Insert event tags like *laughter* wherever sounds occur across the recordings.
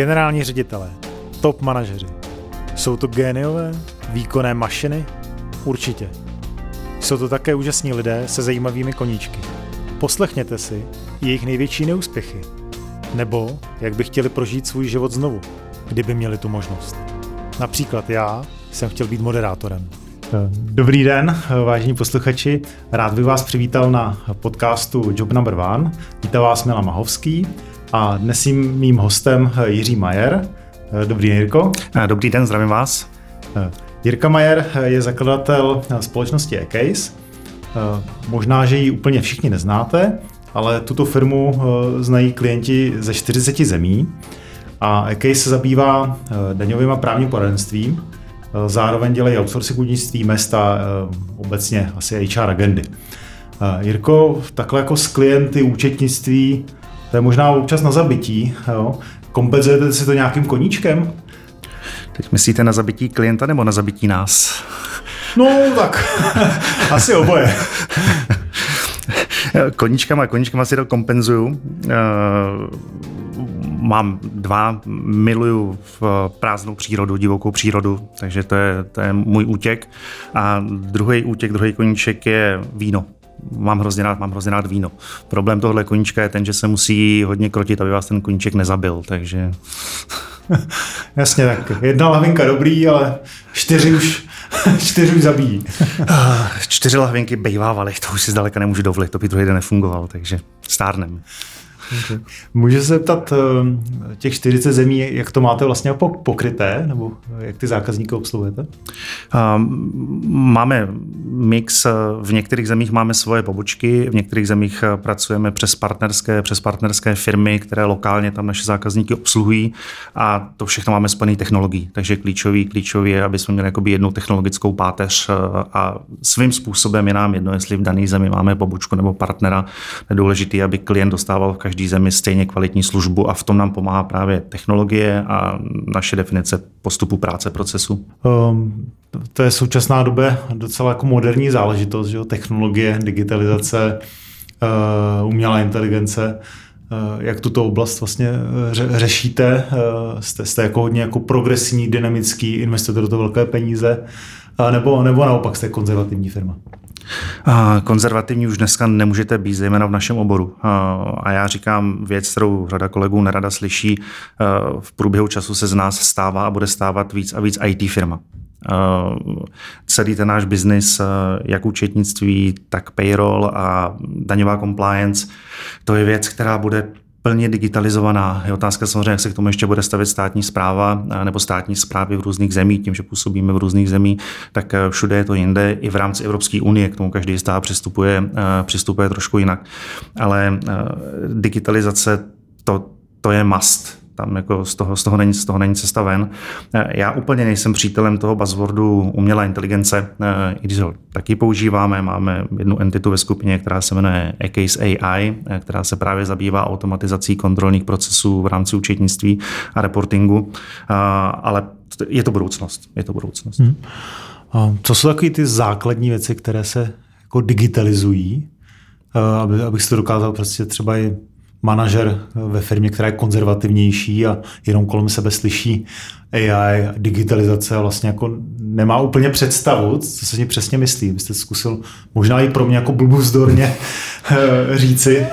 Generální ředitelé, top manažeři. Jsou to géniové, výkonné mašiny? Určitě. Jsou to také úžasní lidé se zajímavými koníčky. Poslechněte si jejich největší neúspěchy. Nebo jak by chtěli prožít svůj život znovu, kdyby měli tu možnost. Například já jsem chtěl být moderátorem. Dobrý den, vážení posluchači. Rád bych vás přivítal na podcastu Job Number One. Vítá vás Milan Mahovský a dnes jím mým hostem Jiří Majer. Dobrý den, Jirko. Dobrý den, zdravím vás. Jirka Majer je zakladatel společnosti eCase. Možná, že ji úplně všichni neznáte, ale tuto firmu znají klienti ze 40 zemí a eCase se zabývá daňovým a právním poradenstvím. Zároveň dělají outsourcing účetnictví, mesta, obecně asi HR agendy. Jirko, takhle jako s klienty účetnictví, to je možná občas na zabití. Jo. Kompenzujete si to nějakým koníčkem? Teď myslíte na zabití klienta nebo na zabití nás? No tak, *laughs* asi oboje. *laughs* koníčkama, koníčkama si to kompenzuju. Eh, mám dva, miluju v prázdnou přírodu, divokou přírodu, takže to je, to je můj útěk. A druhý útěk, druhý koníček je víno mám hrozně rád, mám hrozně rád víno. Problém tohle koníčka je ten, že se musí hodně krotit, aby vás ten koníček nezabil, takže... *laughs* Jasně, tak jedna lavinka dobrý, ale čtyři už, *laughs* čtyři už zabíjí. čtyři lahvinky bejvávaly, to už si zdaleka nemůžu dovolit, to by druhý den nefungoval, takže stárnem. Můžu se zeptat eh, těch 40 zemí, jak to máte vlastně pokryté, nebo jak ty zákazníky obsluhujete? Um, máme mix, eh, v některých zemích máme svoje pobočky, v některých zemích eh, pracujeme přes partnerské, přes partnerské firmy, které lokálně tam naše zákazníky obsluhují a to všechno máme spojené technologií, takže klíčový, klíčový je, aby jsme měli jakoby jednu technologickou páteř a svým způsobem je nám jedno, jestli v dané zemi máme pobočku nebo partnera. Je důležité, aby klient dostával v každý každé zemi stejně kvalitní službu a v tom nám pomáhá právě technologie a naše definice postupu práce procesu. Um, to je současná době docela jako moderní záležitost, že jo? technologie, digitalizace, uh, umělá inteligence. Uh, jak tuto oblast vlastně uh, ře- řešíte? Jste, jste jako hodně jako progresivní, dynamický, investujete do toho velké peníze, nebo, nebo naopak jste konzervativní firma? Konzervativní už dneska nemůžete být, zejména v našem oboru. A já říkám věc, kterou řada kolegů nerada slyší. V průběhu času se z nás stává a bude stávat víc a víc IT firma. Celý ten náš biznis, jak účetnictví, tak payroll a daňová compliance, to je věc, která bude plně digitalizovaná. Je otázka samozřejmě, jak se k tomu ještě bude stavit státní zpráva nebo státní zprávy v různých zemích, tím, že působíme v různých zemích, tak eh, všude je to jinde. I v rámci Evropské unie k tomu každý stát přistupuje, eh, přistupuje trošku jinak. Ale eh, digitalizace to, to je must tam jako z toho, z toho, není, z toho není cesta ven. Já úplně nejsem přítelem toho buzzwordu umělá inteligence, i když ho taky používáme. Máme jednu entitu ve skupině, která se jmenuje Ecase AI, která se právě zabývá automatizací kontrolních procesů v rámci účetnictví a reportingu, ale je to budoucnost. Je to budoucnost. Hmm. A co jsou takové ty základní věci, které se jako digitalizují, aby, abych si to dokázal prostě třeba i manažer ve firmě, která je konzervativnější a jenom kolem sebe slyší AI, digitalizace a vlastně jako nemá úplně představu, co se ní přesně myslí. Byste zkusil možná i pro mě jako blbuzdorně *laughs* eh, říci.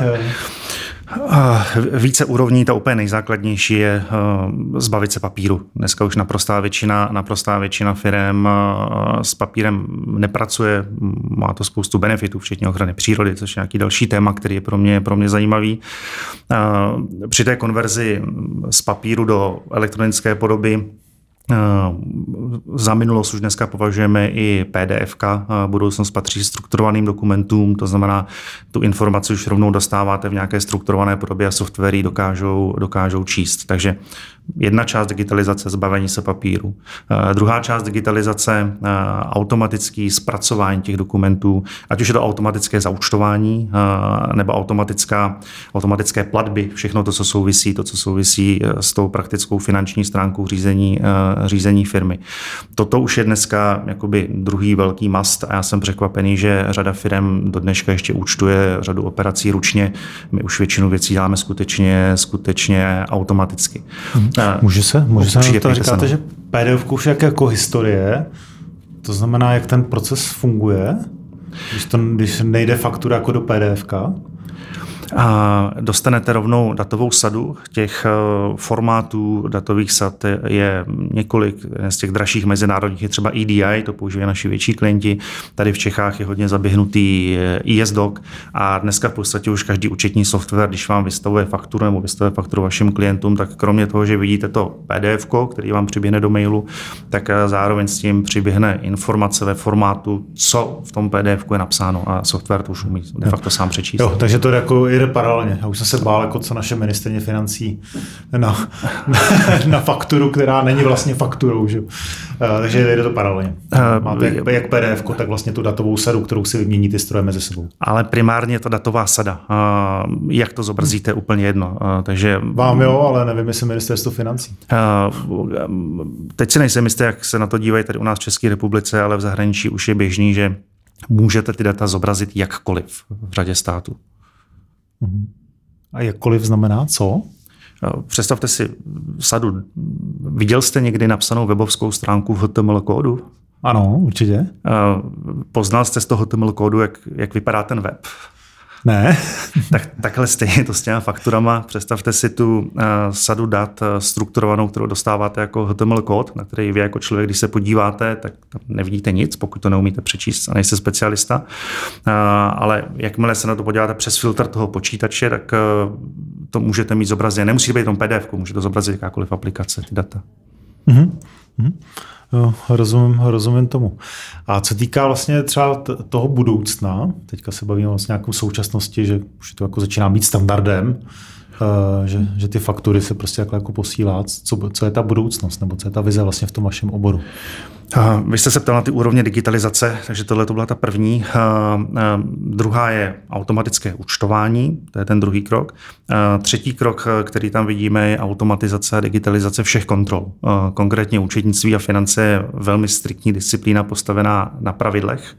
Více úrovní, ta úplně nejzákladnější je eh, zbavit se papíru. Dneska už naprostá většina, naprostá většina firm eh, s papírem nepracuje, má to spoustu benefitů, včetně ochrany přírody, což je nějaký další téma, který je pro mě, pro mě zajímavý. Eh, při té konverzi z papíru do elektronické podoby za minulost už dneska považujeme i PDF, eh, budoucnost patří strukturovaným dokumentům, to znamená, tu informaci už rovnou dostáváte v nějaké strukturované podobě a softwary dokážou, dokážou číst. Takže jedna část digitalizace, zbavení se papíru. Eh, druhá část digitalizace, automatický zpracování těch dokumentů, ať už je to automatické zaučtování nebo automatická, automatické platby, všechno to, co souvisí, to, co souvisí s tou praktickou finanční stránkou řízení řízení firmy. Toto už je dneska jakoby druhý velký mast a já jsem překvapený, že řada firm do dneška ještě účtuje řadu operací ručně. My už většinu věcí děláme skutečně, skutečně automaticky. Hmm. Může se? Může se to říkáte, že PDF už jak jako historie, to znamená, jak ten proces funguje, když, to, když nejde faktura jako do PDF, a dostanete rovnou datovou sadu. Těch eh, formátů datových sad je několik. Z těch dražších mezinárodních je třeba EDI, to používají naši větší klienti. Tady v Čechách je hodně zaběhnutý ESDoc eh, a dneska v podstatě už každý účetní software, když vám vystavuje fakturu nebo vystavuje fakturu vašim klientům, tak kromě toho, že vidíte to PDF, který vám přiběhne do mailu, tak eh, zároveň s tím přiběhne informace ve formátu, co v tom PDF je napsáno a software to už umí de facto sám přečíst. Jo, takže to jako jede paralelně. Já už jsem se bál, jako co naše ministrně financí na, na, na fakturu, která není vlastně fakturou. Že? Uh, takže jde to paralelně. Uh, Máte jak, jak PDF, tak vlastně tu datovou sadu, kterou si vymění ty stroje mezi sebou. Ale primárně je to datová sada. Uh, jak to zobrazíte, hmm. úplně jedno. Takže... Vám jo, ale nevím, jestli ministerstvo financí. Teď si nejsem jistý, jak se na to dívají tady u nás v České republice, ale v zahraničí už je běžný, že můžete ty data zobrazit jakkoliv v řadě států. Mhm. A jakkoliv znamená co? Představte si sadu. Viděl jste někdy napsanou webovskou stránku v HTML kódu? Ano, určitě. Poznal jste z toho HTML kódu, jak, jak vypadá ten web? Ne. *laughs* tak, takhle stejně to s těma fakturama. Představte si tu uh, sadu dat uh, strukturovanou, kterou dostáváte jako HTML kód, na který vy jako člověk, když se podíváte, tak tam nevidíte nic, pokud to neumíte přečíst a nejste specialista. Uh, ale jakmile se na to podíváte přes filtr toho počítače, tak uh, to můžete mít zobrazené. Nemusí být tom PDF, může to zobrazit jakákoliv aplikace, ty data. Mm-hmm. Mm-hmm. Jo, rozumím, rozumím tomu. A co týká vlastně třeba toho budoucna, teďka se bavíme vlastně nějakou současnosti, že už to jako začíná být standardem, uh, že, že ty faktury se prostě jako, jako posílá. Co, co je ta budoucnost, nebo co je ta vize vlastně v tom vašem oboru? Vy jste se ptal na ty úrovně digitalizace, takže tohle to byla ta první. Druhá je automatické účtování, to je ten druhý krok. Třetí krok, který tam vidíme, je automatizace a digitalizace všech kontrol. Konkrétně účetnictví a finance je velmi striktní disciplína postavená na pravidlech.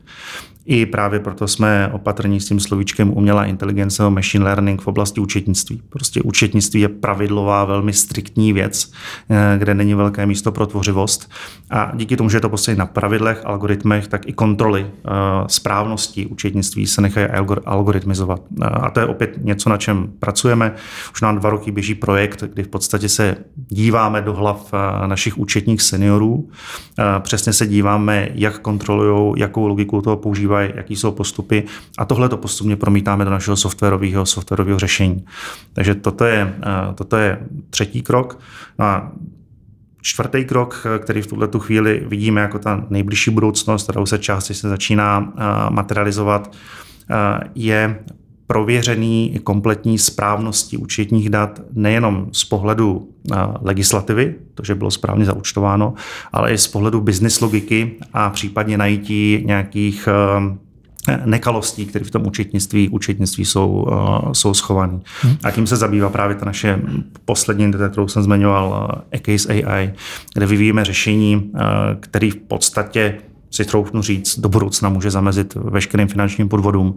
I právě proto jsme opatrní s tím slovíčkem umělá inteligence a machine learning v oblasti účetnictví. Prostě účetnictví je pravidlová, velmi striktní věc, eh, kde není velké místo pro tvořivost. A díky tomu, že je to prostě na pravidlech, algoritmech, tak i kontroly uh, správnosti účetnictví se nechají algoritmizovat. Uh, a to je opět něco, na čem pracujeme. Už nám dva roky běží projekt, kdy v podstatě se díváme do hlav našich účetních seniorů. Přesně se díváme, jak kontrolují, jakou logiku toho používají používají, jaký jsou postupy a tohle to postupně promítáme do našeho softwarového, softwarového řešení. Takže toto je, eh, toto je třetí krok. No a čtvrtý krok, který v tuhle tu chvíli vidíme jako ta nejbližší budoucnost, kterou se části se začíná eh, materializovat, eh, je prověřený kompletní správností účetních dat nejenom z pohledu legislativy, to, že bylo správně zaúčtováno, ale i z pohledu business logiky a případně najítí nějakých nekalostí, které v tom účetnictví, účetnictví jsou, jsou schované. Hmm. A tím se zabývá právě ta naše poslední, kterou jsem zmiňoval, Ecase AI, kde vyvíjíme řešení, které v podstatě si troufnu říct, do budoucna může zamezit veškerým finančním podvodům,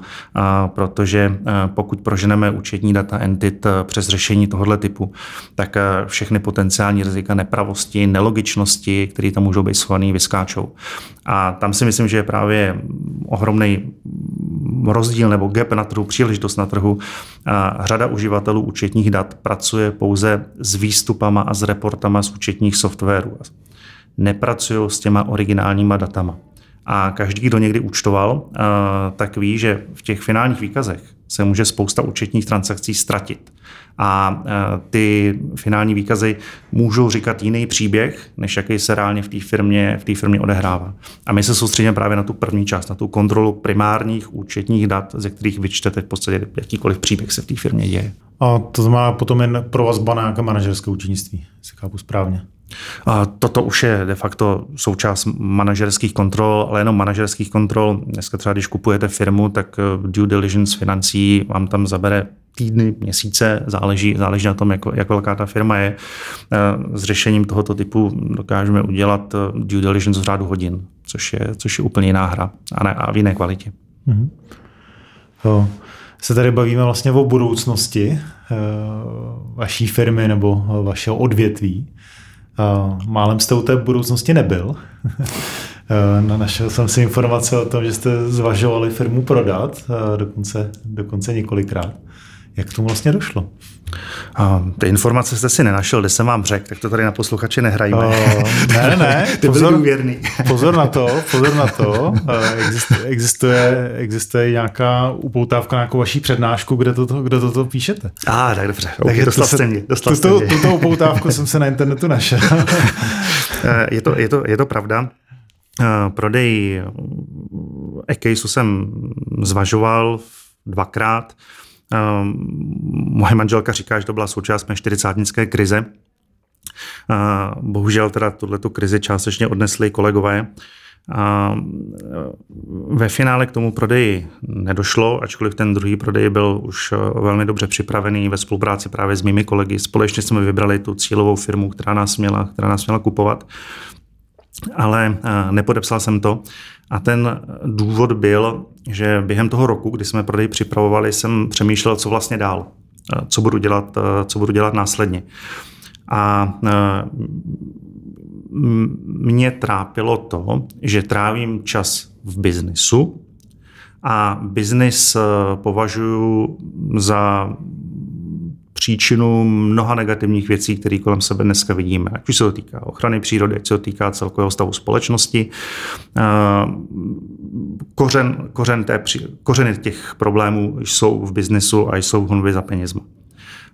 protože pokud proženeme účetní data entit přes řešení tohoto typu, tak všechny potenciální rizika nepravosti, nelogičnosti, které tam můžou být schované, vyskáčou. A tam si myslím, že je právě ohromný rozdíl nebo gap na trhu, příležitost na trhu. Řada uživatelů účetních dat pracuje pouze s výstupama a s reportama z účetních softwarů nepracují s těma originálníma datama. A každý, kdo někdy účtoval, eh, tak ví, že v těch finálních výkazech se může spousta účetních transakcí ztratit. A eh, ty finální výkazy můžou říkat jiný příběh, než jaký se reálně v té firmě, v té firmě odehrává. A my se soustředíme právě na tu první část, na tu kontrolu primárních účetních dat, ze kterých vyčtete v podstatě jakýkoliv příběh se v té firmě děje. A to znamená potom jen provazba na manažerské účetnictví, si chápu správně. A toto už je de facto součást manažerských kontrol, ale jenom manažerských kontrol. Dneska třeba, když kupujete firmu, tak eh, due diligence financí vám tam zabere týdny, měsíce, záleží, záleží na tom, jak, jak velká ta firma je. Eh, s řešením tohoto typu dokážeme udělat eh, due diligence v řádu hodin, což je, což je úplně jiná hra a, ne, a v jiné kvalitě. Mm-hmm. Jo. se tady bavíme vlastně o budoucnosti vaší firmy nebo vašeho odvětví. Málem jste u té budoucnosti nebyl. *laughs* Našel jsem si informace o tom, že jste zvažovali firmu prodat, dokonce, dokonce několikrát. Jak k tomu vlastně došlo? A ty informace jste si nenašel, kde jsem vám řekl, tak to tady na posluchači nehrajíme. O, ne, *laughs* ne, ty pozor, důvěrný. *laughs* pozor na to, pozor na to. *laughs* Existuje, existuje, existuje nějaká upoutávka na nějakou vaší přednášku, kde toto, kde toto píšete. A, ah, tak dobře, okay, tak dostal jste mě. Dostal tuto, tuto upoutávku jsem se na internetu našel. je, to, je, to, je to pravda. Prodej e-caseu jsem zvažoval dvakrát. Moje manželka říká, že to byla součást mé čtyřicátnické krize. Ehm, bohužel teda tuto krizi částečně odnesli kolegové. Ehm, ve finále k tomu prodeji nedošlo, ačkoliv ten druhý prodej byl už eh, velmi dobře připravený ve spolupráci právě s mými kolegy. Společně jsme vybrali tu cílovou firmu, která nás měla, která nás měla kupovat ale eh, nepodepsal jsem to. A ten důvod byl, že během toho roku, kdy jsme prodej připravovali, jsem přemýšlel, co vlastně dál, eh, co budu dělat, eh, co budu dělat následně. A mě trápilo to, že trávím čas v biznisu a biznis považuji za příčinu mnoha negativních věcí, které kolem sebe dneska vidíme. Ať už se to týká ochrany přírody, ať se to týká celkového stavu společnosti. Eh, kořen, kořen té, kořeny těch problémů jsou v biznesu a jsou v honbě za penězma.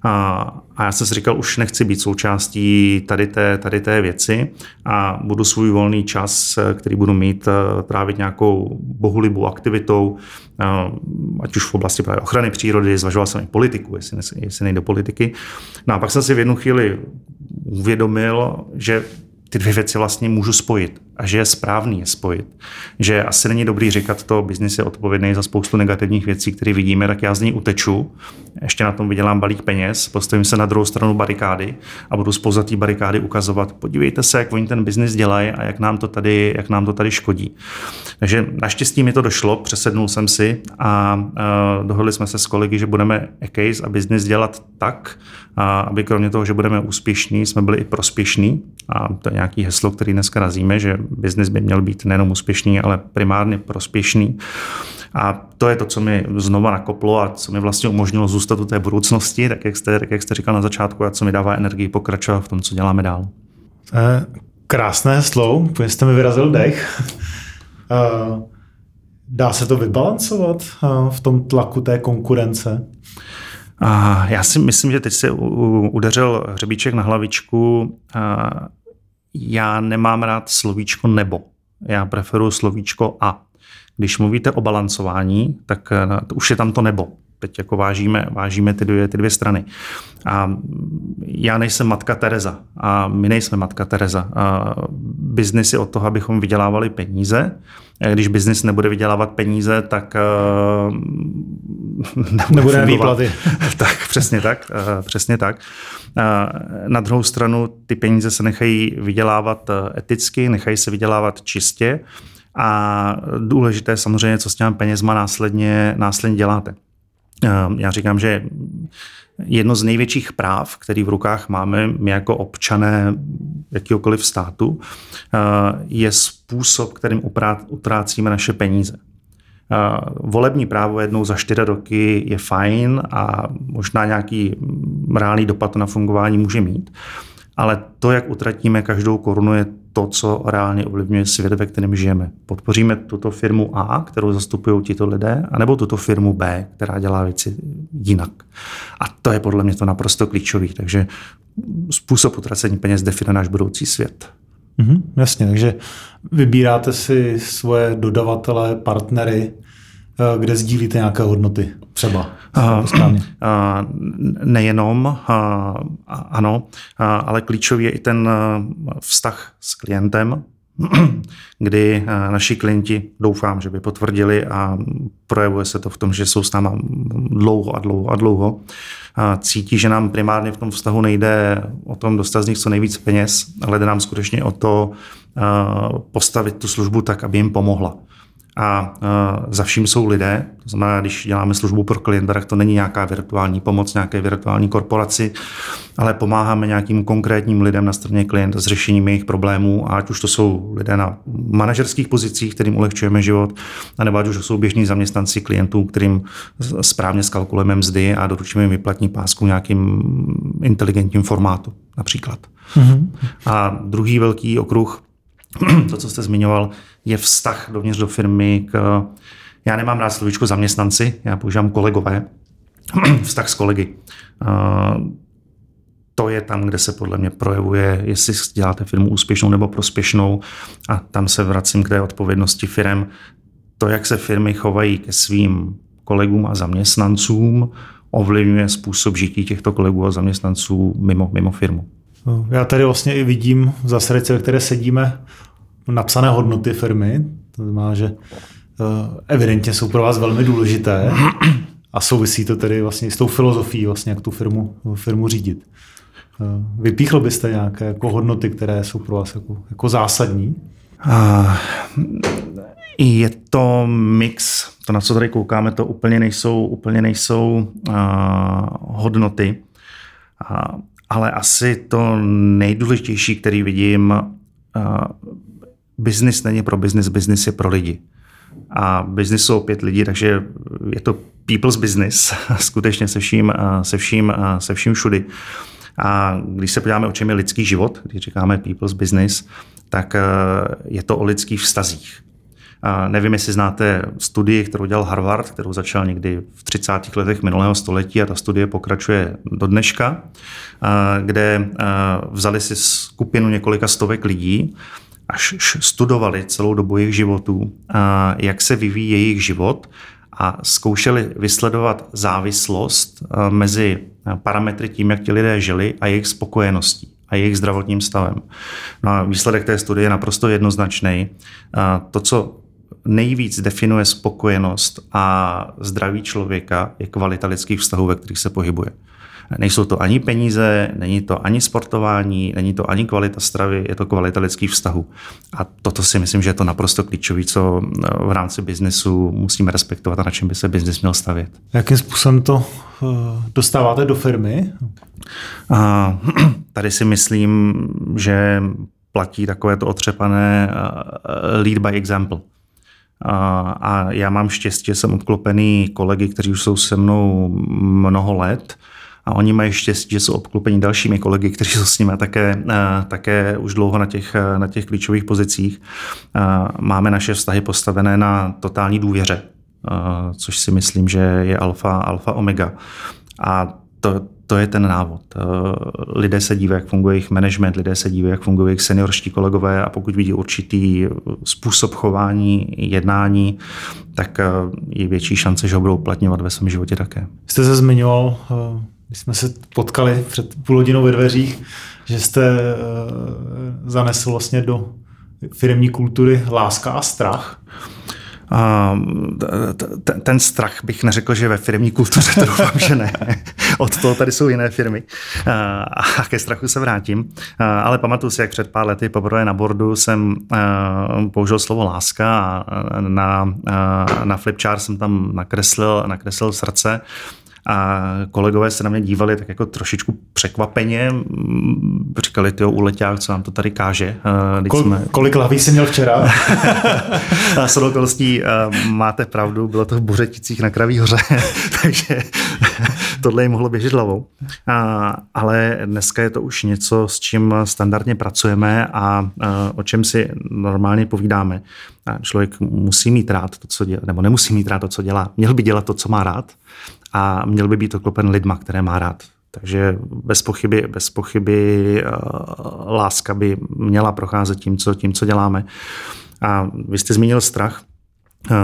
A, a já jsem si říkal, už nechci být součástí tady té, tady té věci a budu svůj volný čas, který budu mít, eh, trávit nějakou bohulibou aktivitou, eh, ať už v oblasti právě ochrany přírody, zvažoval jsem i politiku, jestli, jestli nejde politiky. No a pak jsem si v jednu chvíli uvědomil, že ty dvě věci vlastně můžu spojit a že je správný je spojit. Že asi není dobrý říkat to, biznis je odpovědný za spoustu negativních věcí, které vidíme, tak já z ní uteču, ještě na tom vydělám balík peněz, postavím se na druhou stranu barikády a budu spoza té barikády ukazovat, podívejte se, jak oni ten biznis dělají a jak nám to tady, jak nám to tady škodí. Takže naštěstí mi to došlo, přesednul jsem si a uh, dohodli jsme se s kolegy, že budeme e-case a biznis dělat tak, a aby kromě toho, že budeme úspěšní, jsme byli i prospěšní. A to je nějaký heslo, který dneska razíme, že biznis by měl být nejenom úspěšný, ale primárně prospěšný. A to je to, co mi znova nakoplo a co mi vlastně umožnilo zůstat u té budoucnosti, tak jak jste, tak jak jste říkal na začátku, a co mi dává energii pokračovat v tom, co děláme dál. Eh, krásné slovo, jste mi vyrazil dech. Eh, dá se to vybalancovat eh, v tom tlaku té konkurence? A já si myslím, že teď se udeřil hřebíček na hlavičku. A já nemám rád slovíčko nebo. Já preferuji slovíčko a. Když mluvíte o balancování, tak to už je tam to nebo. Teď jako vážíme, vážíme ty, dvě, ty dvě strany. A já nejsem matka Tereza a my nejsme matka Tereza. A biznis je od toho, abychom vydělávali peníze. A když biznis nebude vydělávat peníze, tak uh, nebude výplaty. tak, přesně tak. Uh, přesně tak. Uh, na druhou stranu ty peníze se nechají vydělávat eticky, nechají se vydělávat čistě. A důležité je samozřejmě, co s těmi penězma následně, následně děláte. Ehm, já říkám, že jedno z největších práv, který v rukách máme my jako občané jakýkoliv státu, eh, je způsob, kterým utrácíme naše peníze. Eh, volební právo jednou za čtyři roky je fajn a možná nějaký reálný dopad na fungování může mít, ale to, jak utratíme každou korunu, je to, co reálně ovlivňuje svět, ve kterém žijeme. Podpoříme tuto firmu A, kterou zastupují tito lidé, anebo tuto firmu B, která dělá věci jinak. A to je podle mě to naprosto klíčový. Takže způsob utracení peněz definuje náš budoucí svět. Mm-hmm, jasně, takže vybíráte si svoje dodavatele, partnery, kde sdílíte nějaké hodnoty třeba. Správně. Nejenom, ano, ale klíčový je i ten vztah s klientem, *clears throat* kdy naši klienti doufám, že by potvrdili a projevuje se to v tom, že jsou s náma dlouho a dlouho a dlouho. Cítí, že nám primárně v tom vztahu nejde o tom dostat z nich co nejvíc peněz, ale jde nám skutečně o to postavit tu službu tak, aby jim pomohla a za vším jsou lidé. To znamená, když děláme službu pro klienta, tak to není nějaká virtuální pomoc nějaké virtuální korporaci, ale pomáháme nějakým konkrétním lidem na straně klienta s řešením jejich problémů, ať už to jsou lidé na manažerských pozicích, kterým ulehčujeme život, nebo ať už to jsou běžní zaměstnanci klientů, kterým správně skalkulujeme mzdy a doručíme jim vyplatní pásku nějakým inteligentním formátu například. Mm-hmm. A druhý velký okruh to, co jste zmiňoval, je vztah dovnitř do firmy k, já nemám rád slovíčko zaměstnanci, já používám kolegové, *clears throat* vztah s kolegy. To je tam, kde se podle mě projevuje, jestli děláte firmu úspěšnou nebo prospěšnou a tam se vracím k té odpovědnosti firm. To, jak se firmy chovají ke svým kolegům a zaměstnancům, ovlivňuje způsob žití těchto kolegů a zaměstnanců mimo, mimo firmu. Já tady vlastně i vidím v zasadice, ve které sedíme, napsané hodnoty firmy. To znamená, že eh, evidentně jsou pro vás velmi důležité a souvisí to tedy vlastně s tou filozofií, vlastně, jak tu firmu, firmu řídit. Eh, vypíchl byste nějaké jako hodnoty, které jsou pro vás jako, jako zásadní? Uh, je to mix, to, na co tady koukáme, to úplně nejsou, úplně nejsou uh, hodnoty. Uh, ale asi to nejdůležitější, který vidím, biznis není pro biznis, biznis je pro lidi. A biznis jsou pět lidí, takže je to people's business, *laughs* skutečně se vším, se vším, se vším všudy. A když se podíváme, o čem je lidský život, když říkáme people's business, tak je to o lidských vztazích. Nevím, jestli znáte studii, kterou dělal Harvard, kterou začal někdy v 30. letech minulého století a ta studie pokračuje do dneška, kde vzali si skupinu několika stovek lidí až studovali celou dobu jejich životů, jak se vyvíjí jejich život a zkoušeli vysledovat závislost mezi parametry tím, jak ti lidé žili a jejich spokojeností a jejich zdravotním stavem. No a výsledek té studie je naprosto jednoznačný. To, co nejvíc definuje spokojenost a zdraví člověka, je kvalita lidských vztahů, ve kterých se pohybuje. Nejsou to ani peníze, není to ani sportování, není to ani kvalita stravy, je to kvalita lidských vztahů. A toto si myslím, že je to naprosto klíčové, co eh, v rámci biznesu musíme respektovat a na čem by se biznis měl stavět. Jakým způsobem to eh, dostáváte do firmy? A, *clears throat* tady si myslím, že platí takové to otřepané eh, lead by example. A, já mám štěstí, jsem obklopený kolegy, kteří už jsou se mnou mnoho let a oni mají štěstí, že jsou obklopeni dalšími kolegy, kteří jsou s nimi také, také už dlouho na těch, na těch klíčových pozicích. Máme naše vztahy postavené na totální důvěře, což si myslím, že je alfa, alfa omega. A to, to je ten návod. Lidé se dívají, jak funguje jejich management, lidé se dívají, jak fungují jejich seniorští kolegové a pokud vidí určitý způsob chování, jednání, tak je větší šance, že ho budou uplatňovat ve svém životě také. Jste se zmiňoval když jsme se potkali před půl hodinou ve dveřích, že jste zanesl vlastně do firmní kultury láska a strach. Ten, ten strach bych neřekl, že ve firmní kultuře, to doufám, že ne. Od toho tady jsou jiné firmy. A ke strachu se vrátím. Ale pamatuju si, jak před pár lety poprvé na bordu jsem použil slovo láska a na, na flipchart jsem tam nakreslil, nakreslil srdce a kolegové se na mě dívali tak jako trošičku překvapeně. Říkali, ty uletěl, co nám to tady káže. Kol, jsme... Kolik laví jsi měl včera? *laughs* a s okolností máte pravdu, bylo to v Buřeticích na Kraví hoře, *laughs* takže *laughs* tohle jim mohlo běžet hlavou. A, ale dneska je to už něco, s čím standardně pracujeme a, a o čem si normálně povídáme. A člověk musí mít rád to, co dělá, nebo nemusí mít rád to, co dělá. Měl by dělat to, co má rád a měl by být oklopen lidma, které má rád. Takže bez pochyby, bez pochyby uh, láska by měla procházet tím co, tím, co děláme. A vy jste zmínil strach. Uh,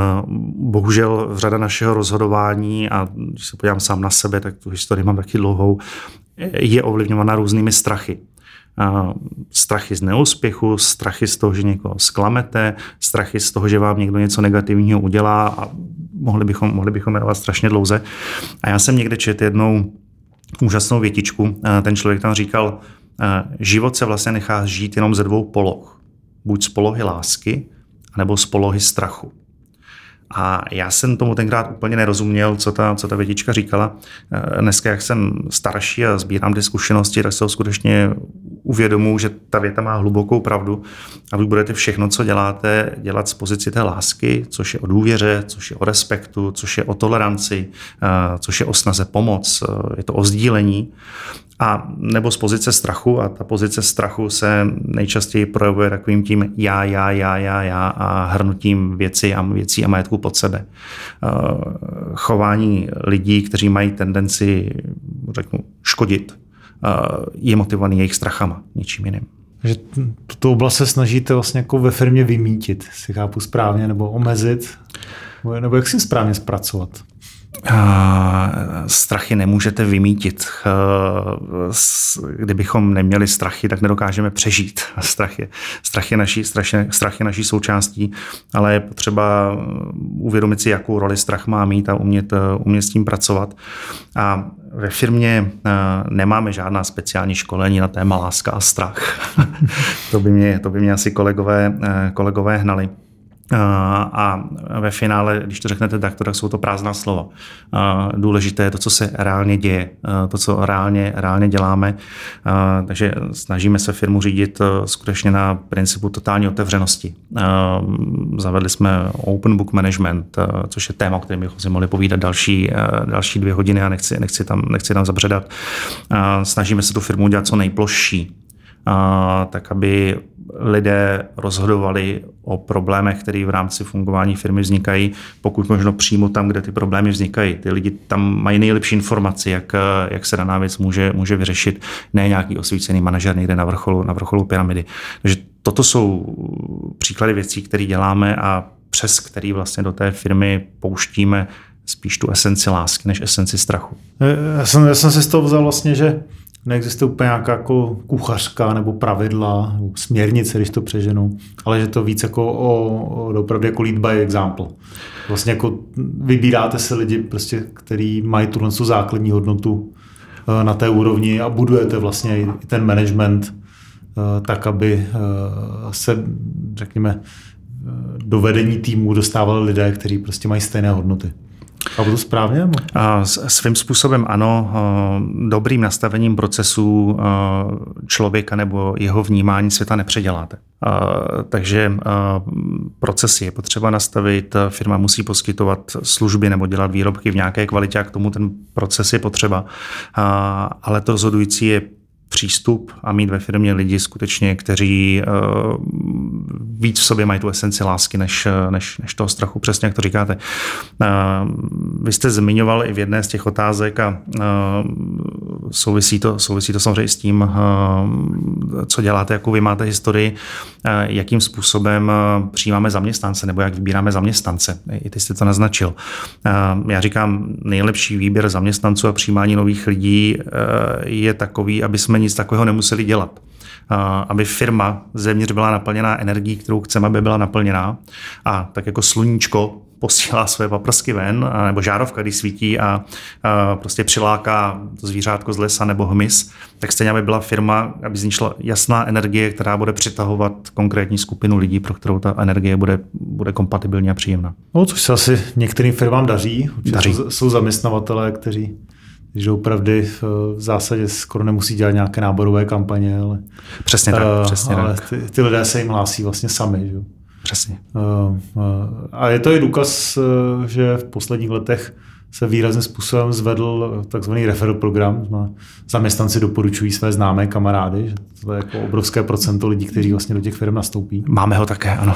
bohužel řada našeho rozhodování, a když se podívám sám na sebe, tak tu historii mám taky dlouhou, je ovlivňována různými strachy strachy z neúspěchu, strachy z toho, že někoho sklamete, strachy z toho, že vám někdo něco negativního udělá a mohli bychom, mohli bychom jmenovat strašně dlouze. A já jsem někde čet jednou úžasnou větičku. Ten člověk tam říkal, život se vlastně nechá žít jenom ze dvou poloh. Buď z polohy lásky, nebo z polohy strachu. A já jsem tomu tenkrát úplně nerozuměl, co ta, co ta vědička říkala. Eh, dneska, jak jsem starší a sbírám ty zkušenosti, tak se skutečně uvědomuji, že ta věta má hlubokou pravdu a vy budete všechno, co děláte, dělat z pozici té lásky, což je o důvěře, což je o respektu, což je o toleranci, eh, což je o snaze pomoc, eh, je to o sdílení a nebo z pozice strachu a ta pozice strachu se nejčastěji projevuje takovým tím já, já, já, já, já a hrnutím věcí a věcí a majetku pod sebe. Eh, chování lidí, kteří mají tendenci řeknu, škodit, eh, je motivovaný jejich strachama, ničím jiným. Že tuto oblast se snažíte vlastně jako ve firmě vymítit, si chápu správně, nebo omezit, nebo jak si správně zpracovat? Strachy nemůžete vymítit. Kdybychom neměli strachy, tak nedokážeme přežít. Strach je, strach je, naší, strach je, strach je naší součástí, ale je potřeba uvědomit si, jakou roli strach má mít a umět, umět s tím pracovat. A ve firmě nemáme žádná speciální školení na téma láska a strach. *laughs* to, by mě, to by mě asi kolegové, kolegové hnali. A ve finále, když to řeknete takto, tak jsou to prázdná slova. Důležité je to, co se reálně děje, to, co reálně, reálně děláme. Takže snažíme se firmu řídit skutečně na principu totální otevřenosti. Zavedli jsme Open Book Management, což je téma, o kterém bychom si mohli povídat další, další dvě hodiny a nechci, nechci, tam, nechci tam zabředat. Snažíme se tu firmu dělat co nejplošší, tak aby lidé rozhodovali o problémech, které v rámci fungování firmy vznikají, pokud možno přímo tam, kde ty problémy vznikají. Ty lidi tam mají nejlepší informaci, jak, jak se daná věc může, může vyřešit, ne nějaký osvícený manažer někde na vrcholu, na vrcholu pyramidy. Takže toto jsou příklady věcí, které děláme a přes který vlastně do té firmy pouštíme spíš tu esenci lásky, než esenci strachu. Já jsem, já jsem si z toho vzal vlastně, že neexistuje úplně nějaká jako kuchařka nebo pravidla, nebo směrnice, když to přeženu, ale že to víc jako o, o opravdu jako lead by example. Vlastně jako vybíráte si lidi, prostě, který mají tuhle základní hodnotu eh, na té úrovni a budujete vlastně i ten management eh, tak, aby eh, se, řekněme, do vedení týmu dostávali lidé, kteří prostě mají stejné hodnoty. A to správně? Svým způsobem ano. Dobrým nastavením procesu člověka nebo jeho vnímání světa nepředěláte. Takže procesy je potřeba nastavit, firma musí poskytovat služby nebo dělat výrobky v nějaké kvalitě a k tomu ten proces je potřeba. Ale to rozhodující je přístup a mít ve firmě lidi skutečně, kteří víc v sobě mají tu esenci lásky, než, než, než toho strachu, přesně jak to říkáte. Uh, vy jste zmiňoval i v jedné z těch otázek a uh, souvisí, to, souvisí to samozřejmě s tím, uh, co děláte, jakou vy máte historii, uh, jakým způsobem uh, přijímáme zaměstnance nebo jak vybíráme zaměstnance. I ty jste to naznačil. Já říkám, nejlepší výběr zaměstnanců a přijímání nových lidí je takový, aby jsme nic takového nemuseli dělat. Aby firma zevnitř byla naplněná energií, kterou chceme, aby byla naplněná. A tak jako sluníčko posílá své paprsky ven, nebo žárovka, když svítí a, a prostě přiláká to zvířátko z lesa nebo hmyz, tak stejně aby byla firma, aby z ní šla jasná energie, která bude přitahovat konkrétní skupinu lidí, pro kterou ta energie bude, bude kompatibilní a příjemná. No, což se asi některým firmám daří. daří. Jsou, jsou zaměstnavatele, kteří že opravdu v zásadě skoro nemusí dělat nějaké náborové kampaně, ale, přesně tak, uh, přesně ale tak. Ty, ty lidé se jim hlásí vlastně sami. Že? Přesně. Uh, uh, a je to i důkaz, uh, že v posledních letech se výrazným způsobem zvedl takzvaný referral program. Zaměstnanci doporučují své známé kamarády, že to je jako obrovské procento lidí, kteří vlastně do těch firm nastoupí. Máme ho také, ano.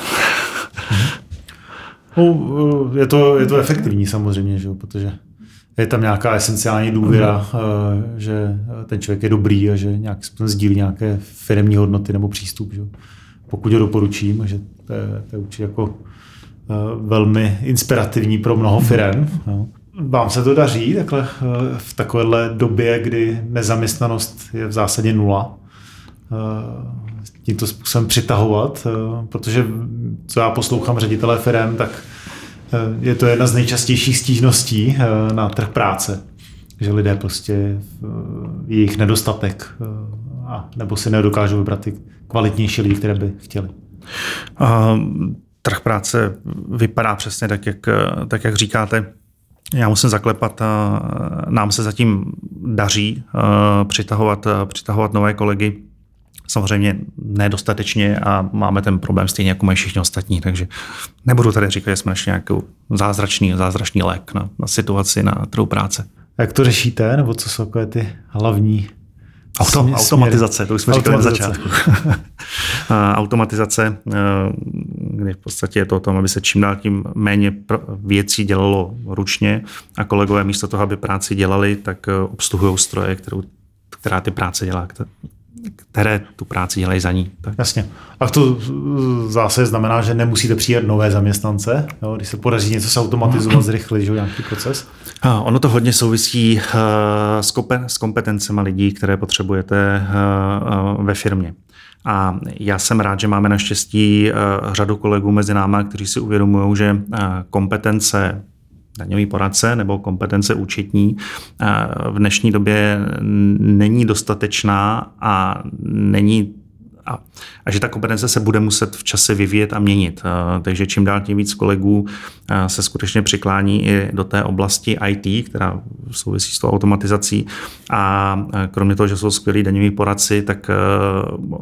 *laughs* no, je, to, je to efektivní samozřejmě, že? protože je tam nějaká esenciální důvěra, mm. že ten člověk je dobrý a že nějak sdílí nějaké firmní hodnoty nebo přístup. Že? Pokud ho doporučím, že to je, to je určitě jako eh, velmi inspirativní pro mnoho firm. No. Vám se to daří takhle, eh, v takovéhle době, kdy nezaměstnanost je v zásadě nula, tímto způsobem přitahovat, protože co já poslouchám ředitele firm, tak je to jedna z nejčastějších stížností eh, na trh práce, že lidé prostě eh, jejich nedostatek eh, a nebo si nedokážou vybrat ty kvalitnější lidi, které by chtěli. Trh práce vypadá přesně tak, jak, tak, jak říkáte. Já musím zaklepat, nám se zatím daří přitahovat, přitahovat nové kolegy. Samozřejmě nedostatečně a máme ten problém stejně jako mají všichni ostatní, takže nebudu tady říkat, že jsme našli nějaký zázračný, zázračný lék na, na situaci na trhu práce. Jak to řešíte, nebo co jsou ty hlavní Auto, automatizace, to už jsme říkali na začátku. *laughs* automatizace, eh, kdy v podstatě je to o tom, aby se čím dál tím méně věcí dělalo ručně. A kolegové místo toho, aby práci dělali, tak eh, obsluhují stroje, kterou, která ty práce dělá, které tu práci dělají za ní. Tak. Jasně. A to zase znamená, že nemusíte přijít nové zaměstnance, jo? když se podaří něco zautomatizovat, *clears throat* zrychlit, že nějaký proces? A ono to hodně souvisí uh, s kompetencemi lidí, které potřebujete uh, ve firmě. A já jsem rád, že máme naštěstí uh, řadu kolegů mezi náma, kteří si uvědomují, že kompetence daňový poradce nebo kompetence účetní v dnešní době není dostatečná a není a, a že ta kompetence se bude muset v čase vyvíjet a měnit. Takže čím dál tím víc kolegů se skutečně přiklání i do té oblasti IT, která souvisí s tou automatizací a kromě toho, že jsou skvělí daňoví poradci, tak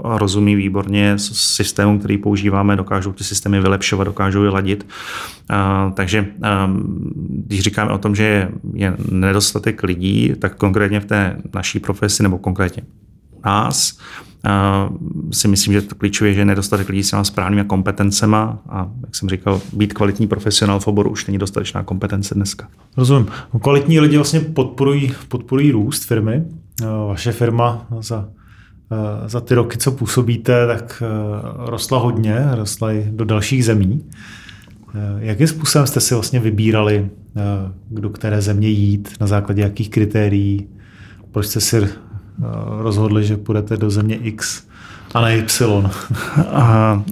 rozumí výborně systému, který používáme, dokážou ty systémy vylepšovat, dokážou je ladit. Takže když říkáme o tom, že je nedostatek lidí, tak konkrétně v té naší profesi nebo konkrétně nás, si myslím, že to klíčové je, že nedostatek lidí s těma správnými kompetencemi a, jak jsem říkal, být kvalitní profesionál v oboru už není dostatečná kompetence dneska. Rozumím. Kvalitní lidi vlastně podporují, podporují růst firmy. Vaše firma za, za ty roky, co působíte, tak rostla hodně, rostla i do dalších zemí. Jakým způsobem jste si vlastně vybírali, do které země jít, na základě jakých kritérií? Proč jste si rozhodli, že půjdete do země X a ne Y. *laughs*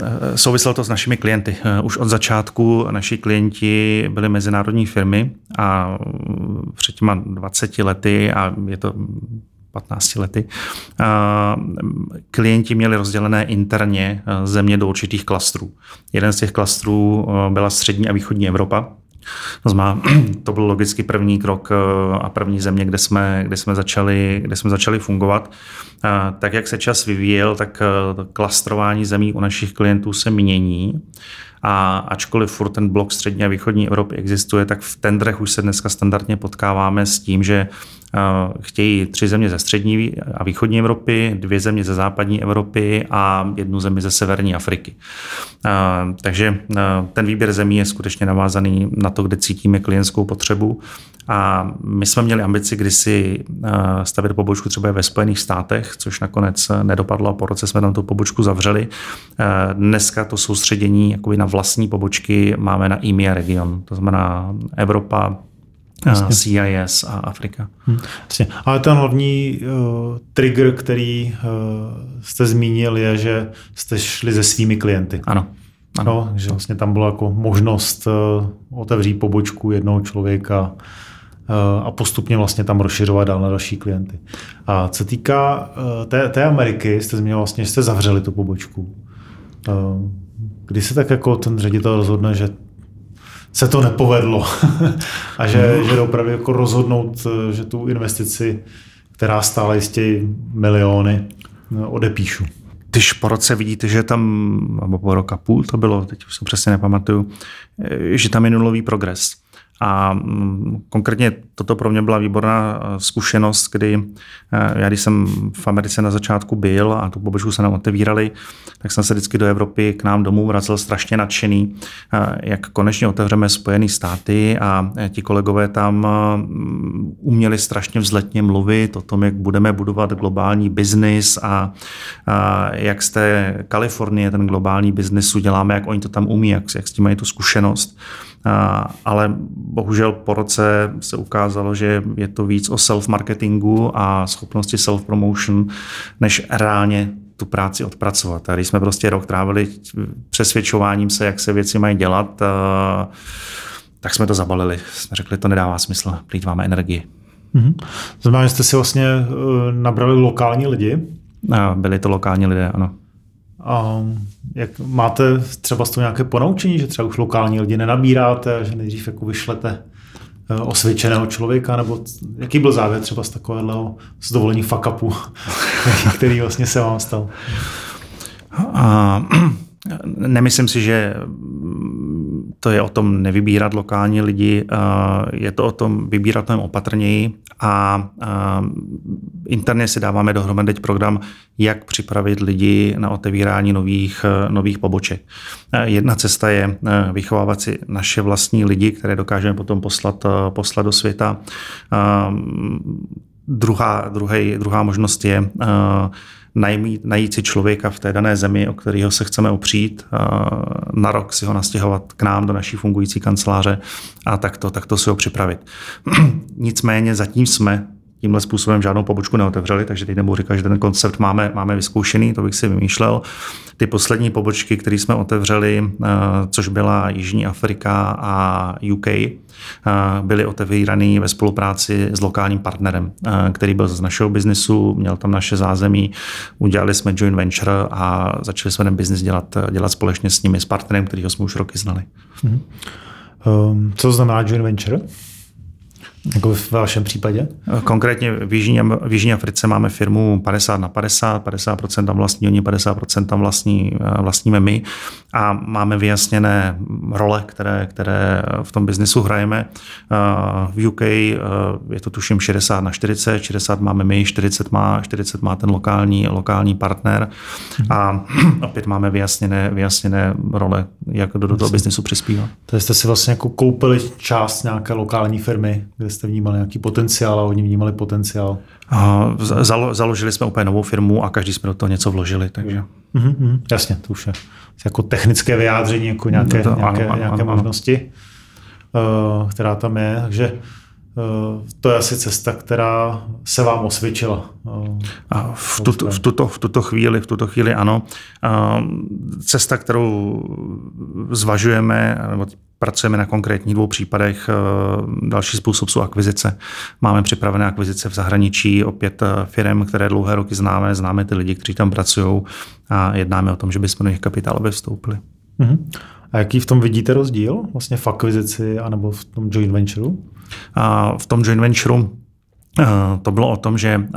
Eh, souviselo to s našimi klienty. Eh, už od začátku naši klienti byli mezinárodní firmy a před těma 20 lety a je to 15 lety, klienti měli rozdělené interně země do určitých klastrů. Jeden z těch klastrů byla střední a východní Evropa, to znamená, *clears throat* to byl logicky první krok eh, a první země, kde jsme, kde jsme, začali, kde jsme začali fungovat. Eh, tak, jak se čas vyvíjel, tak eh, klastrování zemí u našich klientů se mění. A ačkoliv furt ten blok střední a východní Evropy existuje, tak v tendrech už se dneska standardně potkáváme s tím, že chtějí tři země ze střední a východní Evropy, dvě země ze západní Evropy a jednu zemi ze severní Afriky. Takže ten výběr zemí je skutečně navázaný na to, kde cítíme klientskou potřebu. A my jsme měli ambici kdysi stavit pobočku třeba ve Spojených státech, což nakonec nedopadlo a po roce jsme tam tu pobočku zavřeli. Dneska to soustředění jakoby na vlastní pobočky máme na EMEA region, to znamená Evropa, Jasně. CIS a Afrika. Hmm. Jasně. Ale ten hlavní uh, trigger, který uh, jste zmínil, je, že jste šli se svými klienty. Ano. ano. No, že vlastně tam byla jako možnost uh, otevřít pobočku jednoho člověka uh, a postupně vlastně tam rozšiřovat dál na další klienty. A co týká uh, té, té Ameriky, jste zmínil vlastně, že jste zavřeli tu pobočku. Uh, kdy se tak jako ten ředitel rozhodne, že se to nepovedlo *laughs* a že, mm. že opravdu jako rozhodnout, že tu investici, která stála jistě miliony, odepíšu. Když po roce vidíte, že tam, nebo po roka půl to bylo, teď už se přesně nepamatuju, že tam je nulový progres a mm, konkrétně toto pro mě byla výborná eh, zkušenost, kdy eh, já, když jsem v Americe na začátku byl a tu pobočku se nám otevírali, tak jsem se vždycky do Evropy k nám domů vracel strašně nadšený, eh, jak konečně otevřeme Spojené státy a ti kolegové tam uměli strašně vzletně mluvit o tom, jak budeme budovat globální biznis a, a jak z té Kalifornie ten globální biznis uděláme, jak oni to tam umí, jak, jak s tím mají tu zkušenost ale bohužel po roce se ukázalo, že je to víc o self-marketingu a schopnosti self-promotion, než reálně tu práci odpracovat. Když jsme prostě rok trávili přesvědčováním se, jak se věci mají dělat, tak jsme to zabalili. Jsme řekli, to nedává smysl, plýtváme energii. Mm-hmm. Znamená, že jste si vlastně e, nabrali lokální lidi? Byli to lokální lidé, ano. A jak máte třeba z toho nějaké ponaučení, že třeba už lokální lidi nenabíráte, že nejdřív jako vyšlete eh, osvědčeného člověka, nebo jaký byl závěr třeba z takového z dovolení fuck upu, *laughs* který vlastně se vám stal? A, *clears throat* nemyslím si, že to je o tom nevybírat lokální lidi, je to o tom vybírat tam opatrněji a interně si dáváme dohromady teď program, jak připravit lidi na otevírání nových, nových poboček. Jedna cesta je vychovávat si naše vlastní lidi, které dokážeme potom poslat, poslat do světa. Druhá, druhý, druhá možnost je najít, najít si člověka v té dané zemi, o kterého se chceme opřít, na rok si ho nastěhovat k nám do naší fungující kanceláře a takto, takto si ho připravit. *clears throat* Nicméně zatím jsme tímhle způsobem žádnou pobočku neotevřeli, takže teď nebudu říkat, že ten koncept máme, máme vyzkoušený, to bych si vymýšlel. Ty poslední pobočky, které jsme otevřeli, eh, což byla Jižní Afrika a UK, eh, byly otevírané ve spolupráci s lokálním partnerem, eh, který byl z našeho biznesu, měl tam naše zázemí, udělali jsme joint venture a začali jsme ten biznis dělat, dělat společně s nimi, s partnerem, kterýho jsme už roky znali. Mm-hmm. Um, co znamená joint venture? Jako v vašem případě? Konkrétně v Jižní, v Jižní Africe máme firmu 50 na 50, 50% tam vlastní oni, 50% tam vlastní, vlastníme my a máme vyjasněné role, které, které v tom biznisu hrajeme. V UK je to tuším 60 na 40, 60 máme my, 40 má, 40 má ten lokální, lokální partner a *clears throat* opět máme vyjasněné, vyjasněné role, jak do, do toho biznisu přispívat. To jste si vlastně jako koupili část nějaké lokální firmy, kde jste vnímali nějaký potenciál a oni vnímali potenciál? Zalo, založili jsme úplně novou firmu a každý jsme do toho něco vložili. Takže. Mm-hmm, jasně, to už je jako technické vyjádření, jako nějaké, no to, nějaké, ano, nějaké ano, možnosti, ano. která tam je. Takže eh, to je asi cesta, která se vám osvědčila. Eh, a v, tuto, v, tuto, v tuto chvíli, v tuto chvíli ano. Cesta, kterou zvažujeme, nebo Pracujeme na konkrétních dvou případech. Eh, další způsob jsou akvizice. Máme připravené akvizice v zahraničí, opět eh, firm, které dlouhé roky známe, známe ty lidi, kteří tam pracují a jednáme o tom, že bychom do nich kapitálově vstoupili. Uh-huh. A jaký v tom vidíte rozdíl vlastně v akvizici anebo v tom joint ventureu? A v tom joint ventureu eh, to bylo o tom, že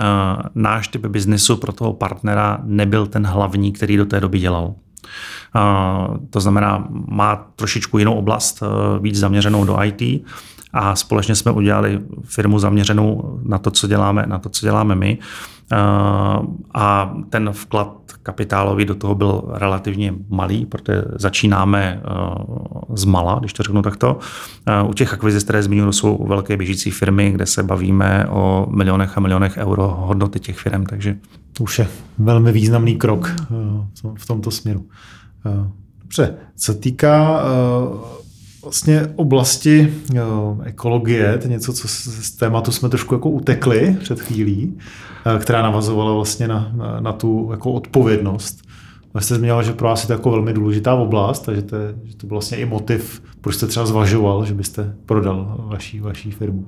náš typ biznesu pro toho partnera nebyl ten hlavní, který do té doby dělal. To znamená, má trošičku jinou oblast, eh, víc zaměřenou do IT a společně jsme udělali firmu zaměřenou na to, co děláme, na to, co děláme my. Eh, a ten vklad kapitálový do toho byl relativně malý, protože začínáme eh, z mala, když to řeknu takto. U těch akvizic, které zmiňuji, jsou velké běžící firmy, kde se bavíme o milionech a milionech euro hodnoty těch firm, takže už je velmi významný krok v tomto směru. Eh, dobře, co týká eh, vlastně oblasti eh, ekologie, to je něco, co z tématu jsme trošku jako utekli před chvílí, která navazovala vlastně na, na, na tu jako odpovědnost. Vy jste zmínila, že pro vás je to jako velmi důležitá oblast, takže to, že to byl vlastně i motiv, proč jste třeba zvažoval, že byste prodal vaší, vaší firmu.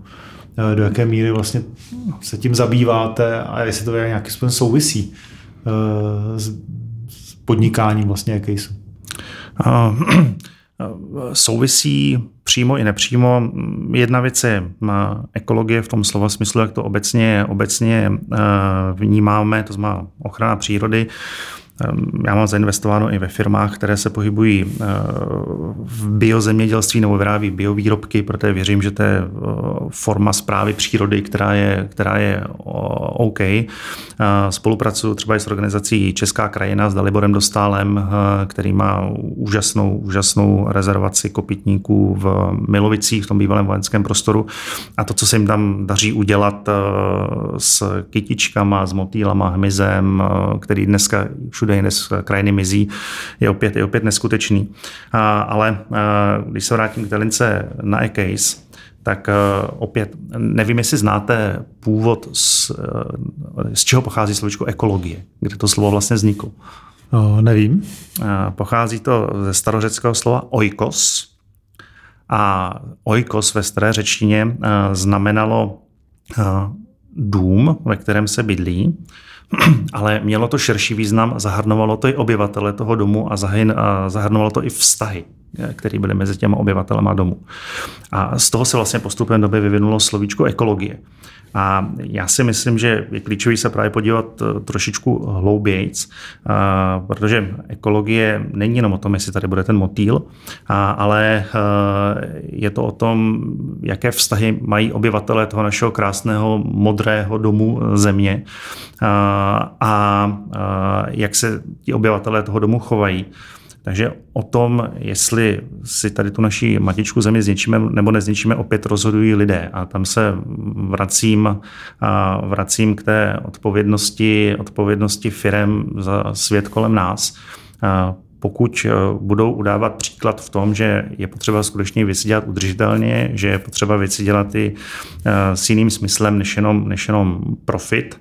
Do jaké míry vlastně se tím zabýváte a jestli to nějakým způsobem souvisí s podnikání vlastně, jaké jsou? *clears throat* souvisí přímo i nepřímo. Jedna věc je ekologie v tom slova smyslu, jak to obecně, obecně vnímáme, to znamená ochrana přírody. Ehm, já mám zainvestováno i ve firmách, které se pohybují eh, v biozemědělství nebo vyrábí biovýrobky, protože věřím, že to je eh, forma zprávy přírody, která je, která je OK. Eh, spolupracuju třeba i s organizací Česká krajina s Daliborem Dostálem, který má úžasnou, úžasnou rezervaci kopitníků v Milovicích, v tom bývalém vojenském prostoru. A to, co se jim tam daří udělat s kytičkama, s motýlama, hmyzem, který dneska všude všude jinde z krajiny mizí, je opět, je opět neskutečný. A, ale a, když se vrátím k té lince na e-case, tak opět nevím, jestli znáte původ, z, z čeho pochází slovičko ekologie, kde to slovo vlastně vzniklo. No, nevím. Pochází to ze starořeckého slova oikos. A oikos ve staré řečtině znamenalo dům, ve kterém se bydlí *clears throat* ale mělo to širší význam, zahrnovalo to i obyvatele toho domu a zahrnovalo to i vztahy které byly mezi těma obyvatelema domu. A z toho se vlastně postupem doby vyvinulo slovíčko ekologie. A já si myslím, že je klíčový se právě podívat eh, trošičku hloubějc, eh, protože ekologie není jenom o tom, jestli tady bude ten motýl, ale eh, je to o tom, jaké vztahy mají obyvatelé toho našeho krásného modrého domu země a jak se ti obyvatelé toho domu chovají. Takže o tom, jestli si tady tu naší matičku zemi zničíme nebo nezničíme, opět rozhodují lidé. A tam se vracím, vracím k té odpovědnosti, odpovědnosti firem za svět kolem nás. Pokud e, budou udávat příklad v tom, že je potřeba skutečně věci dělat udržitelně, že je potřeba věci dělat i e, s jiným smyslem než jenom, než jenom profit,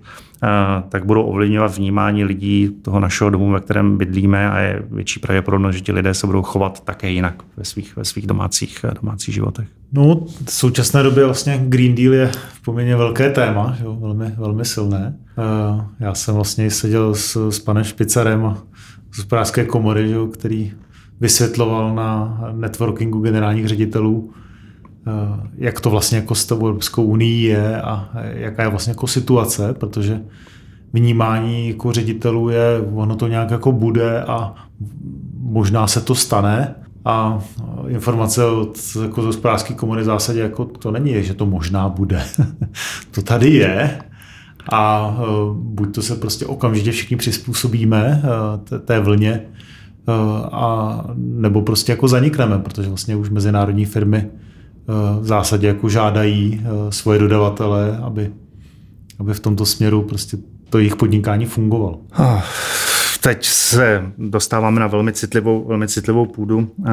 tak budou ovlivňovat vnímání lidí toho našeho domu, ve kterém bydlíme a je větší pravděpodobnost, že ti lidé se budou chovat také jinak ve svých, ve svých domácích, domácích životech. No, v současné době vlastně Green Deal je poměrně velké téma, jo, velmi, velmi silné. Já jsem vlastně seděl s, s panem Špicarem z hospodářské komory, jo, který vysvětloval na networkingu generálních ředitelů, jak to vlastně jako s tou Evropskou unii je a jaká je vlastně jako situace, protože vnímání jako ředitelů je, ono to nějak jako bude a možná se to stane a informace od jako z hospodářské komory v zásadě jako to není, že to možná bude. *laughs* to tady je a eh, buď to se prostě okamžitě všichni přizpůsobíme eh, té vlně, a nebo prostě jako zanikneme, protože vlastně už mezinárodní firmy v zásadě jako žádají eh, svoje dodavatele, aby, aby v tomto směru prostě to jejich podnikání fungovalo. Teď se dostáváme na velmi citlivou, velmi citlivou půdu. Eh,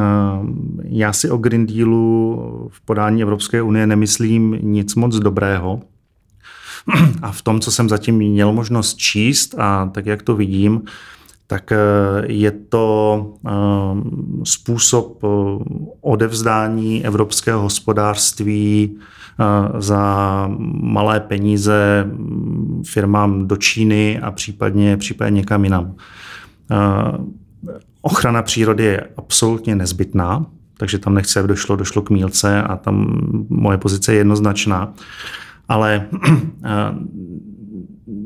já si o Green Dealu v podání Evropské unie nemyslím nic moc dobrého. *clears throat* A v tom, co jsem zatím měl možnost číst a tak, jak to vidím, tak eh, je to eh, způsob eh, odevzdání evropského hospodářství za malé peníze mm, firmám do Číny a případně, případně někam jinam. Ochrana přírody je absolutně nezbytná, takže tam nechce, aby došlo, došlo k mílce a tam moje pozice je jednoznačná. Ale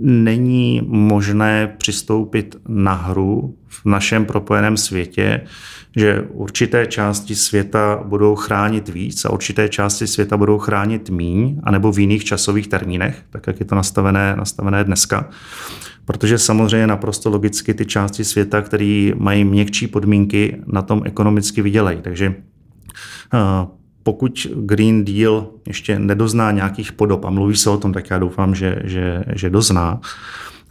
není možné přistoupit na hru v našem propojeném světě, že určité části světa budou chránit víc a určité části světa budou chránit míň, anebo v jiných časových termínech, tak jak je to nastavené, nastavené dneska. Protože samozřejmě naprosto logicky ty části světa, které mají měkčí podmínky, na tom ekonomicky vydělají. Takže eh, pokud Green Deal ještě nedozná nějakých podob, a mluví se o tom, tak já doufám, že, že, že dozná,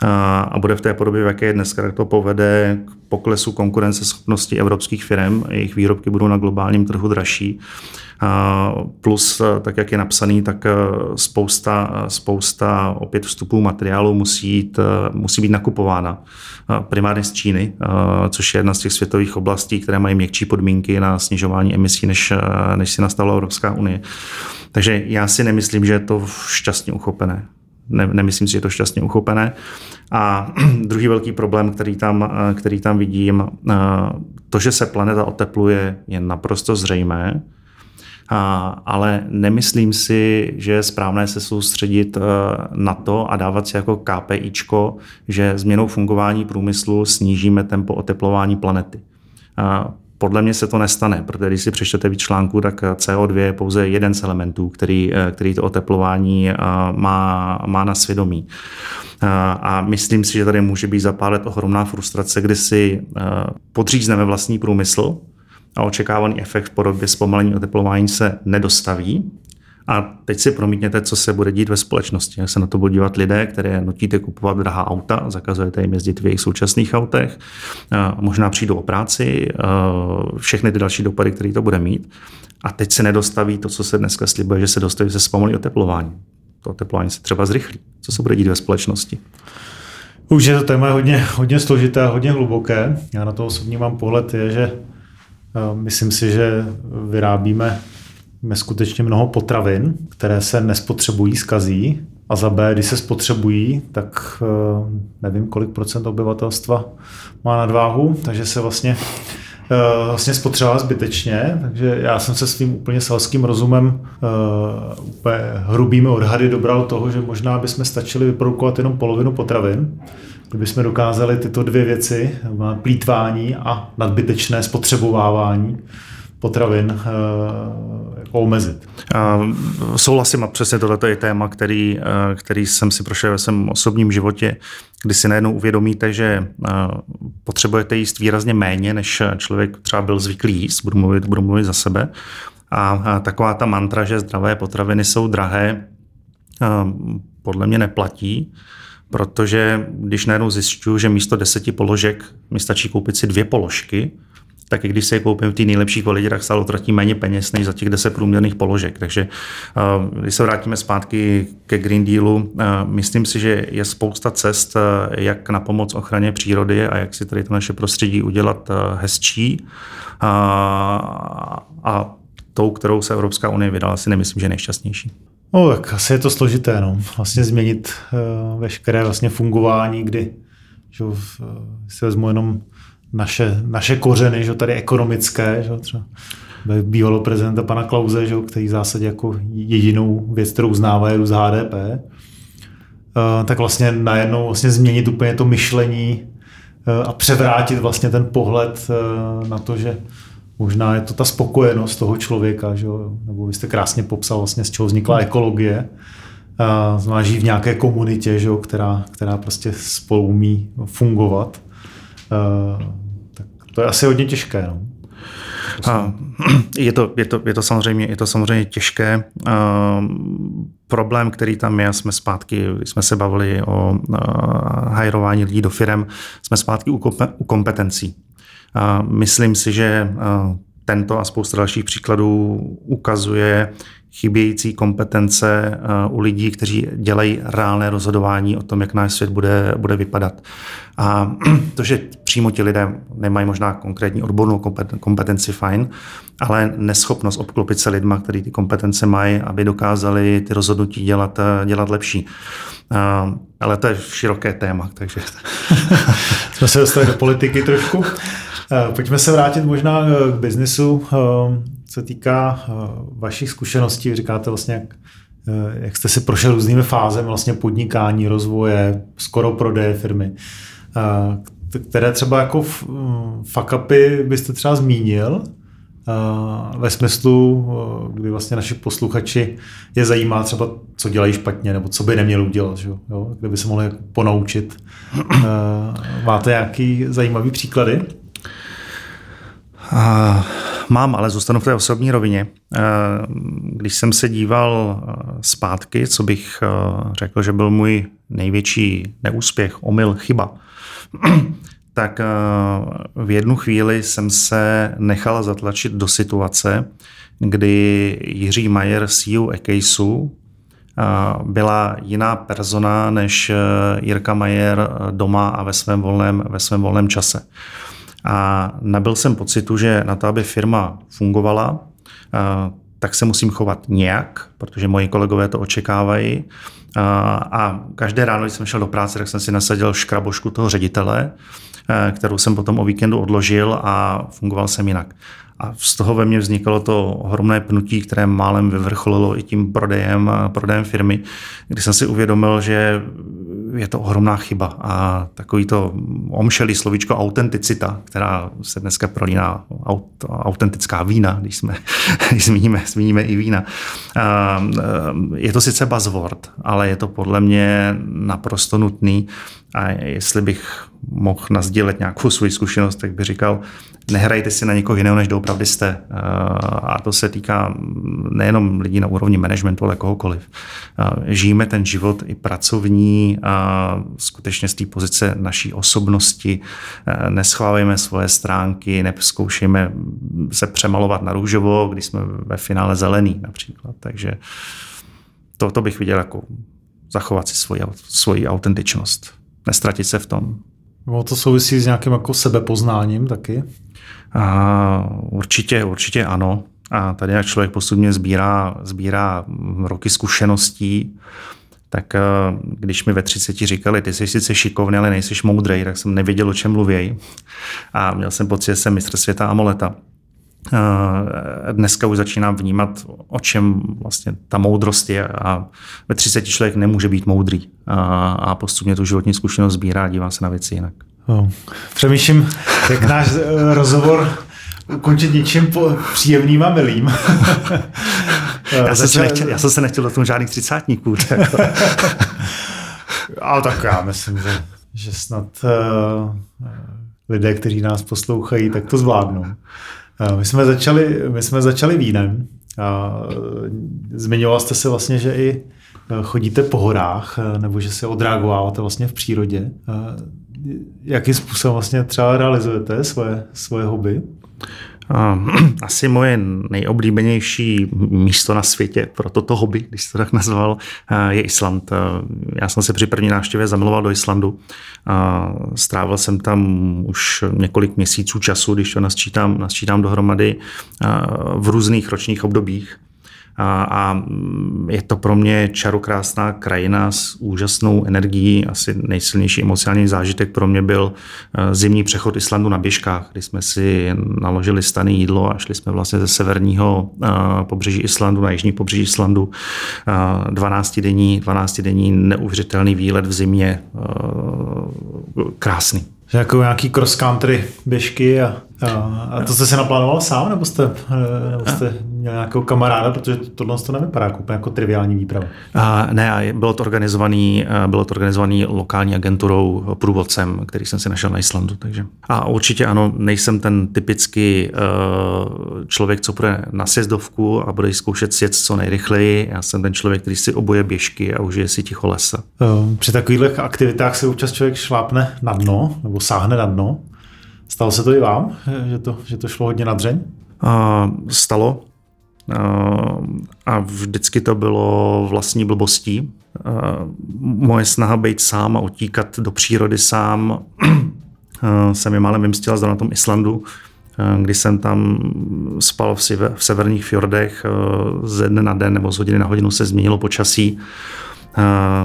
a bude v té podobě, v jaké je dneska, tak to povede k poklesu konkurenceschopnosti evropských firm, jejich výrobky budou na globálním trhu dražší. Plus, tak jak je napsaný, tak spousta, spousta opět vstupů materiálu musí, jít, musí být nakupována primárně z Číny, což je jedna z těch světových oblastí, které mají měkčí podmínky na snižování emisí, než, než si nastavila Evropská unie. Takže já si nemyslím, že je to šťastně uchopené ne, nemyslím si, že je to šťastně uchopené. A *clears throat* druhý velký problém, který tam, který tam vidím, to, že se planeta otepluje, je naprosto zřejmé, ale nemyslím si, že je správné se soustředit na to a dávat si jako KPIčko, že změnou fungování průmyslu snížíme tempo oteplování planety. Podle mě se to nestane, protože když si přečtete víc článků, tak CO2 je pouze jeden z elementů, který, který to oteplování má, má na svědomí. A myslím si, že tady může být za pár let ohromná frustrace, kdy si podřízneme vlastní průmysl a očekávaný efekt v podobě zpomalení oteplování se nedostaví, a teď si promítněte, co se bude dít ve společnosti. Jak se na to budou dívat lidé, které nutíte kupovat drahá auta, zakazujete jim jezdit v jejich současných autech, možná přijdou o práci, všechny ty další dopady, které to bude mít. A teď se nedostaví to, co se dneska slibuje, že se dostaví se zpomalí oteplování. To oteplování se třeba zrychlí. Co se bude dít ve společnosti? Už je to téma hodně, hodně složité a hodně hluboké. Já na to osobně mám pohled, je, že myslím si, že vyrábíme skutečně mnoho potravin, které se nespotřebují, skazí A za B, když se spotřebují, tak eh, nevím, kolik procent obyvatelstva má nadváhu, takže se vlastně eh, vlastně spotřebovala zbytečně, takže já jsem se svým úplně selským rozumem uh, úplně hrubými odhady dobral toho, že možná bychom stačili vyprodukovat jenom polovinu potravin, kdybychom dokázali tyto dvě věci, plítvání a nadbytečné spotřebovávání, potravin uh, jako omezit. Uh, souhlasím a přesně tohle je téma, který, uh, který jsem si prošel ve svém osobním životě, kdy si najednou uvědomíte, že potřebujete jíst výrazně méně, než člověk třeba byl zvyklý jíst, budu mluvit, budu mluvit za sebe. A taková ta mantra, že zdravé potraviny jsou drahé, podle mě neplatí, protože když najednou zjišťuju, že místo deseti položek mi stačí koupit si dvě položky, tak i když si je koupím v té nejlepší kvalitě, tak stále utratím méně peněz než za těch 10 průměrných položek. Takže eh, když se vrátíme zpátky ke Green Dealu, eh, myslím si, že je spousta cest, eh, jak na pomoc ochraně přírody a jak si tady to naše prostředí udělat hezčí. A, a tou, kterou se Evropská unie vydala, si nemyslím, že je nejšťastnější. No, tak asi je to složité, no. Vlastně změnit uh, veškeré vlastně fungování, kdy že, uh, si vezmu jenom naše, naše kořeny, že tady ekonomické, že třeba bývalého prezidenta pana Klauze, že, který v zásadě jako jedinou věc, kterou uznává, je z HDP, uh, tak vlastně najednou vlastně změnit úplně to myšlení uh, a převrátit vlastně ten pohled uh, na to, že možná je to ta spokojenost toho člověka, že nebo vy jste krásně popsal vlastně, z čeho vznikla ekologie, znamená žijí v nějaké komunitě, že která, která prostě spolu umí fungovat. To je asi hodně těžké. No. A, je, to, je, to, je, to samozřejmě, je to samozřejmě těžké. Uh, problém, který tam je, jsme zpátky, jsme se bavili o uh, hajrování lidí do firem, jsme zpátky u, u kompetencí. Myslím si, že tento a spousta dalších příkladů ukazuje chybějící kompetence u lidí, kteří dělají reálné rozhodování o tom, jak náš svět bude, bude vypadat. A *clears throat* to, že přímo ti lidé nemají možná konkrétní odbornou kompetenci, fajn, ale neschopnost obklopit se lidma, kteří ty kompetence mají, aby dokázali ty rozhodnutí dělat, dělat lepší. Ale to je široké téma, takže... *laughs* Jsme se dostali do politiky trošku. Pojďme se vrátit možná eh, k biznisu, eh, co týká vašich zkušeností. Říkáte vlastně, jak, jak jste si prošel různými fázemi vlastně podnikání, rozvoje, skoro prodeje firmy. Které třeba jako fuck byste třeba zmínil, ve smyslu, kdy vlastně naši posluchači je zajímá třeba, co dělají špatně, nebo co by neměli udělat, že? Jo? kde by se mohli jako ponaučit. Máte nějaký zajímavý příklady? Mám, ale zůstanu v té osobní rovině. Když jsem se díval zpátky, co bych řekl, že byl můj největší neúspěch, omyl, chyba, tak v jednu chvíli jsem se nechal zatlačit do situace, kdy Jiří Majer, CEO Ekejsu, byla jiná persona než Jirka Majer doma a ve svém volném, ve svém volném čase. A nabil jsem pocitu, že na to, aby firma fungovala, tak se musím chovat nějak, protože moji kolegové to očekávají. A každé ráno, když jsem šel do práce, tak jsem si nasadil škrabošku toho ředitele, kterou jsem potom o víkendu odložil a fungoval jsem jinak. A z toho ve mně vznikalo to ohromné pnutí, které málem vyvrcholilo i tím prodejem, prodejem firmy, kdy jsem si uvědomil, že je to ohromná chyba a takový to omšelý slovíčko autenticita, která se dneska prolíná aut, autentická vína, když, jsme, *laughs* když zmíníme, zmíníme i vína. Je to sice buzzword, ale je to podle mě naprosto nutný a jestli bych mohl nazdílet nějakou svou zkušenost, tak bych říkal, nehrajte si na někoho jiného, než doopravdy jste. A to se týká nejenom lidí na úrovni managementu, ale kohokoliv. Žijeme ten život i pracovní, a skutečně z té pozice naší osobnosti, neschválujeme svoje stránky, nezkoušejme se přemalovat na růžovo, když jsme ve finále zelený například. Takže to, to bych viděl jako zachovat si svoji, svoji autentičnost. Nestratit se v tom. No, to souvisí s nějakým jako sebepoznáním taky? A, určitě, určitě ano. A tady jak člověk postupně sbírá, sbírá roky zkušeností, tak eh, když mi ve 30 říkali, ty jsi sice šikovný, ale nejsi moudrej, tak jsem nevěděl, o čem mluví. A měl jsem pocit, že jsem mistr světa. Eh, dneska už začínám vnímat, o čem vlastně ta moudrost je a ve 30 člověk nemůže být moudrý a, a postupně tu životní zkušenost sbírá a dívá se na věci jinak. No. Přemýšlím, jak náš eh, rozhovor ukončit něčím příjemným a milým. *laughs* já, jsem se nechtěl, já jsem se nechtěl do toho žádných třicátníků. *laughs* Ale tak já myslím, že, že snad uh, lidé, kteří nás poslouchají, tak to zvládnou. Uh, my jsme začali, my jsme začali vínem. A zmiňoval jste se vlastně, že i chodíte po horách, nebo že se odreagováváte vlastně v přírodě. Jakým způsobem vlastně třeba realizujete svoje, svoje hobby? *clears throat* Asi moje nejoblíbenější místo na světě pro toto hobby, když to tak nazval, je Island. Já jsem se při první návštěvě zamiloval do Islandu. Strávil jsem tam už několik měsíců času, když to nasčítám, nasčítám dohromady v různých ročních obdobích. A, a je to pro mě čarokrásná krajina s úžasnou energií. Asi nejsilnější emocionální zážitek pro mě byl eh, zimní přechod Islandu na běžkách, kdy jsme si naložili stany jídlo a šli jsme vlastně ze severního eh, pobřeží Islandu na jižní pobřeží Islandu. 12 denní, 12 denní neuvěřitelný výlet v zimě, eh, krásný. Jako nějaký cross country běžky a a to jste si naplánoval sám, nebo jste, nebo jste měl nějakého kamaráda, protože tohle to nevypadá jako, jako triviální výprava? A ne, bylo to, organizovaný, bylo to organizovaný lokální agenturou, průvodcem, který jsem si našel na Islandu. Takže. A určitě ano, nejsem ten typický člověk, co půjde na sjezdovku a bude zkoušet sjet co nejrychleji. Já jsem ten člověk, který si oboje běžky a užije si ticho lesa. Při takových aktivitách se občas člověk šlápne na dno, nebo sáhne na dno. Stalo se to i vám, že to, že to šlo hodně na dřeň? Uh, stalo. Uh, a vždycky to bylo vlastní blbostí. Uh, moje snaha být sám a utíkat do přírody sám *clears throat* uh, se mi málem vymstila na tom Islandu, kdy jsem tam spal v, v severních fjordech, ze dne na den nebo z hodiny na hodinu se změnilo počasí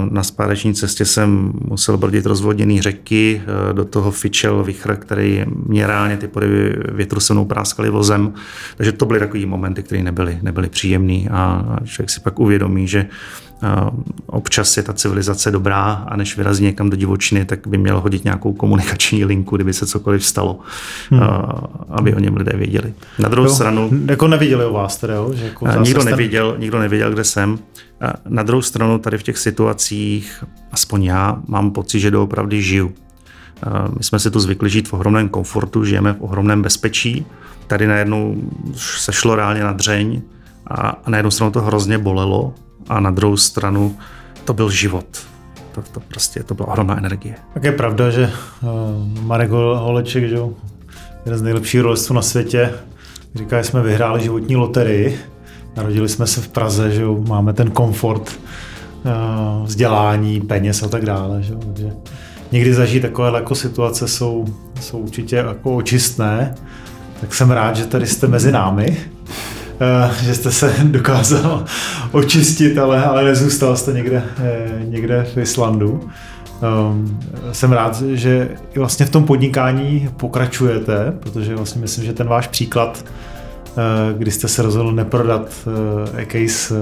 na zpáteční cestě jsem musel brdit rozvodněný řeky, e, do toho fičel vichr, který mě reálně ty porivy větru se mnou práskali vozem. Takže to byly takové momenty, které nebyly, nebyly příjemné a člověk si pak uvědomí, že občas je ta civilizace dobrá a než vyrazí někam do divočiny, tak by měl hodit nějakou komunikační linku, kdyby se cokoliv stalo, hmm. aby o něm lidé věděli. Na druhou jo, stranu... Jako neviděli o vás teda, jo? Že jako nikdo, nevěděl, nikdo nevěděl, kde jsem. Na druhou stranu tady v těch situacích, aspoň já, mám pocit, že doopravdy žiju. My jsme si tu zvykli žít v ohromném komfortu, žijeme v ohromném bezpečí. Tady najednou se šlo reálně na dřeň a na jednu stranu to hrozně bolelo, a na druhou stranu to byl život. To, to prostě, to byla ohromná energie. Tak je pravda, že uh, Marek Holeček, že jeden z nejlepších rolistů na světě, říká, že jsme vyhráli životní loterii, narodili jsme se v Praze, že máme ten komfort uh, vzdělání, peněz a tak dále. Že, že někdy zažít takové jako situace jsou, jsou určitě jako očistné, tak jsem rád, že tady jste mezi námi že jste se *laughs* dokázal očistit, ale, ale nezůstal jste někde, eh, někde v Islandu. Um, jsem rád, že i vlastně v tom podnikání pokračujete, protože vlastně myslím, že ten váš příklad, uh, kdy jste se rozhodl neprodat e-case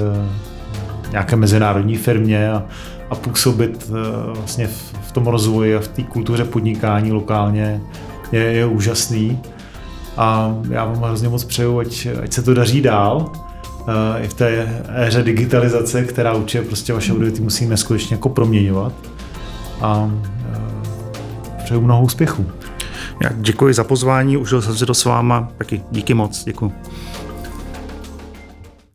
nějaké mezinárodní firmě a, a působit vlastně v, v tom rozvoji a v té kultuře podnikání lokálně, je, je úžasný a já vám hrozně moc přeju, ať, ať se to daří dál i v té éře digitalizace, která určitě prostě vaše odvětví musí neskutečně jako proměňovat. A přeju mnoho úspěchů. Já děkuji za pozvání, užil jsem si to s váma, taky díky moc, děkuji.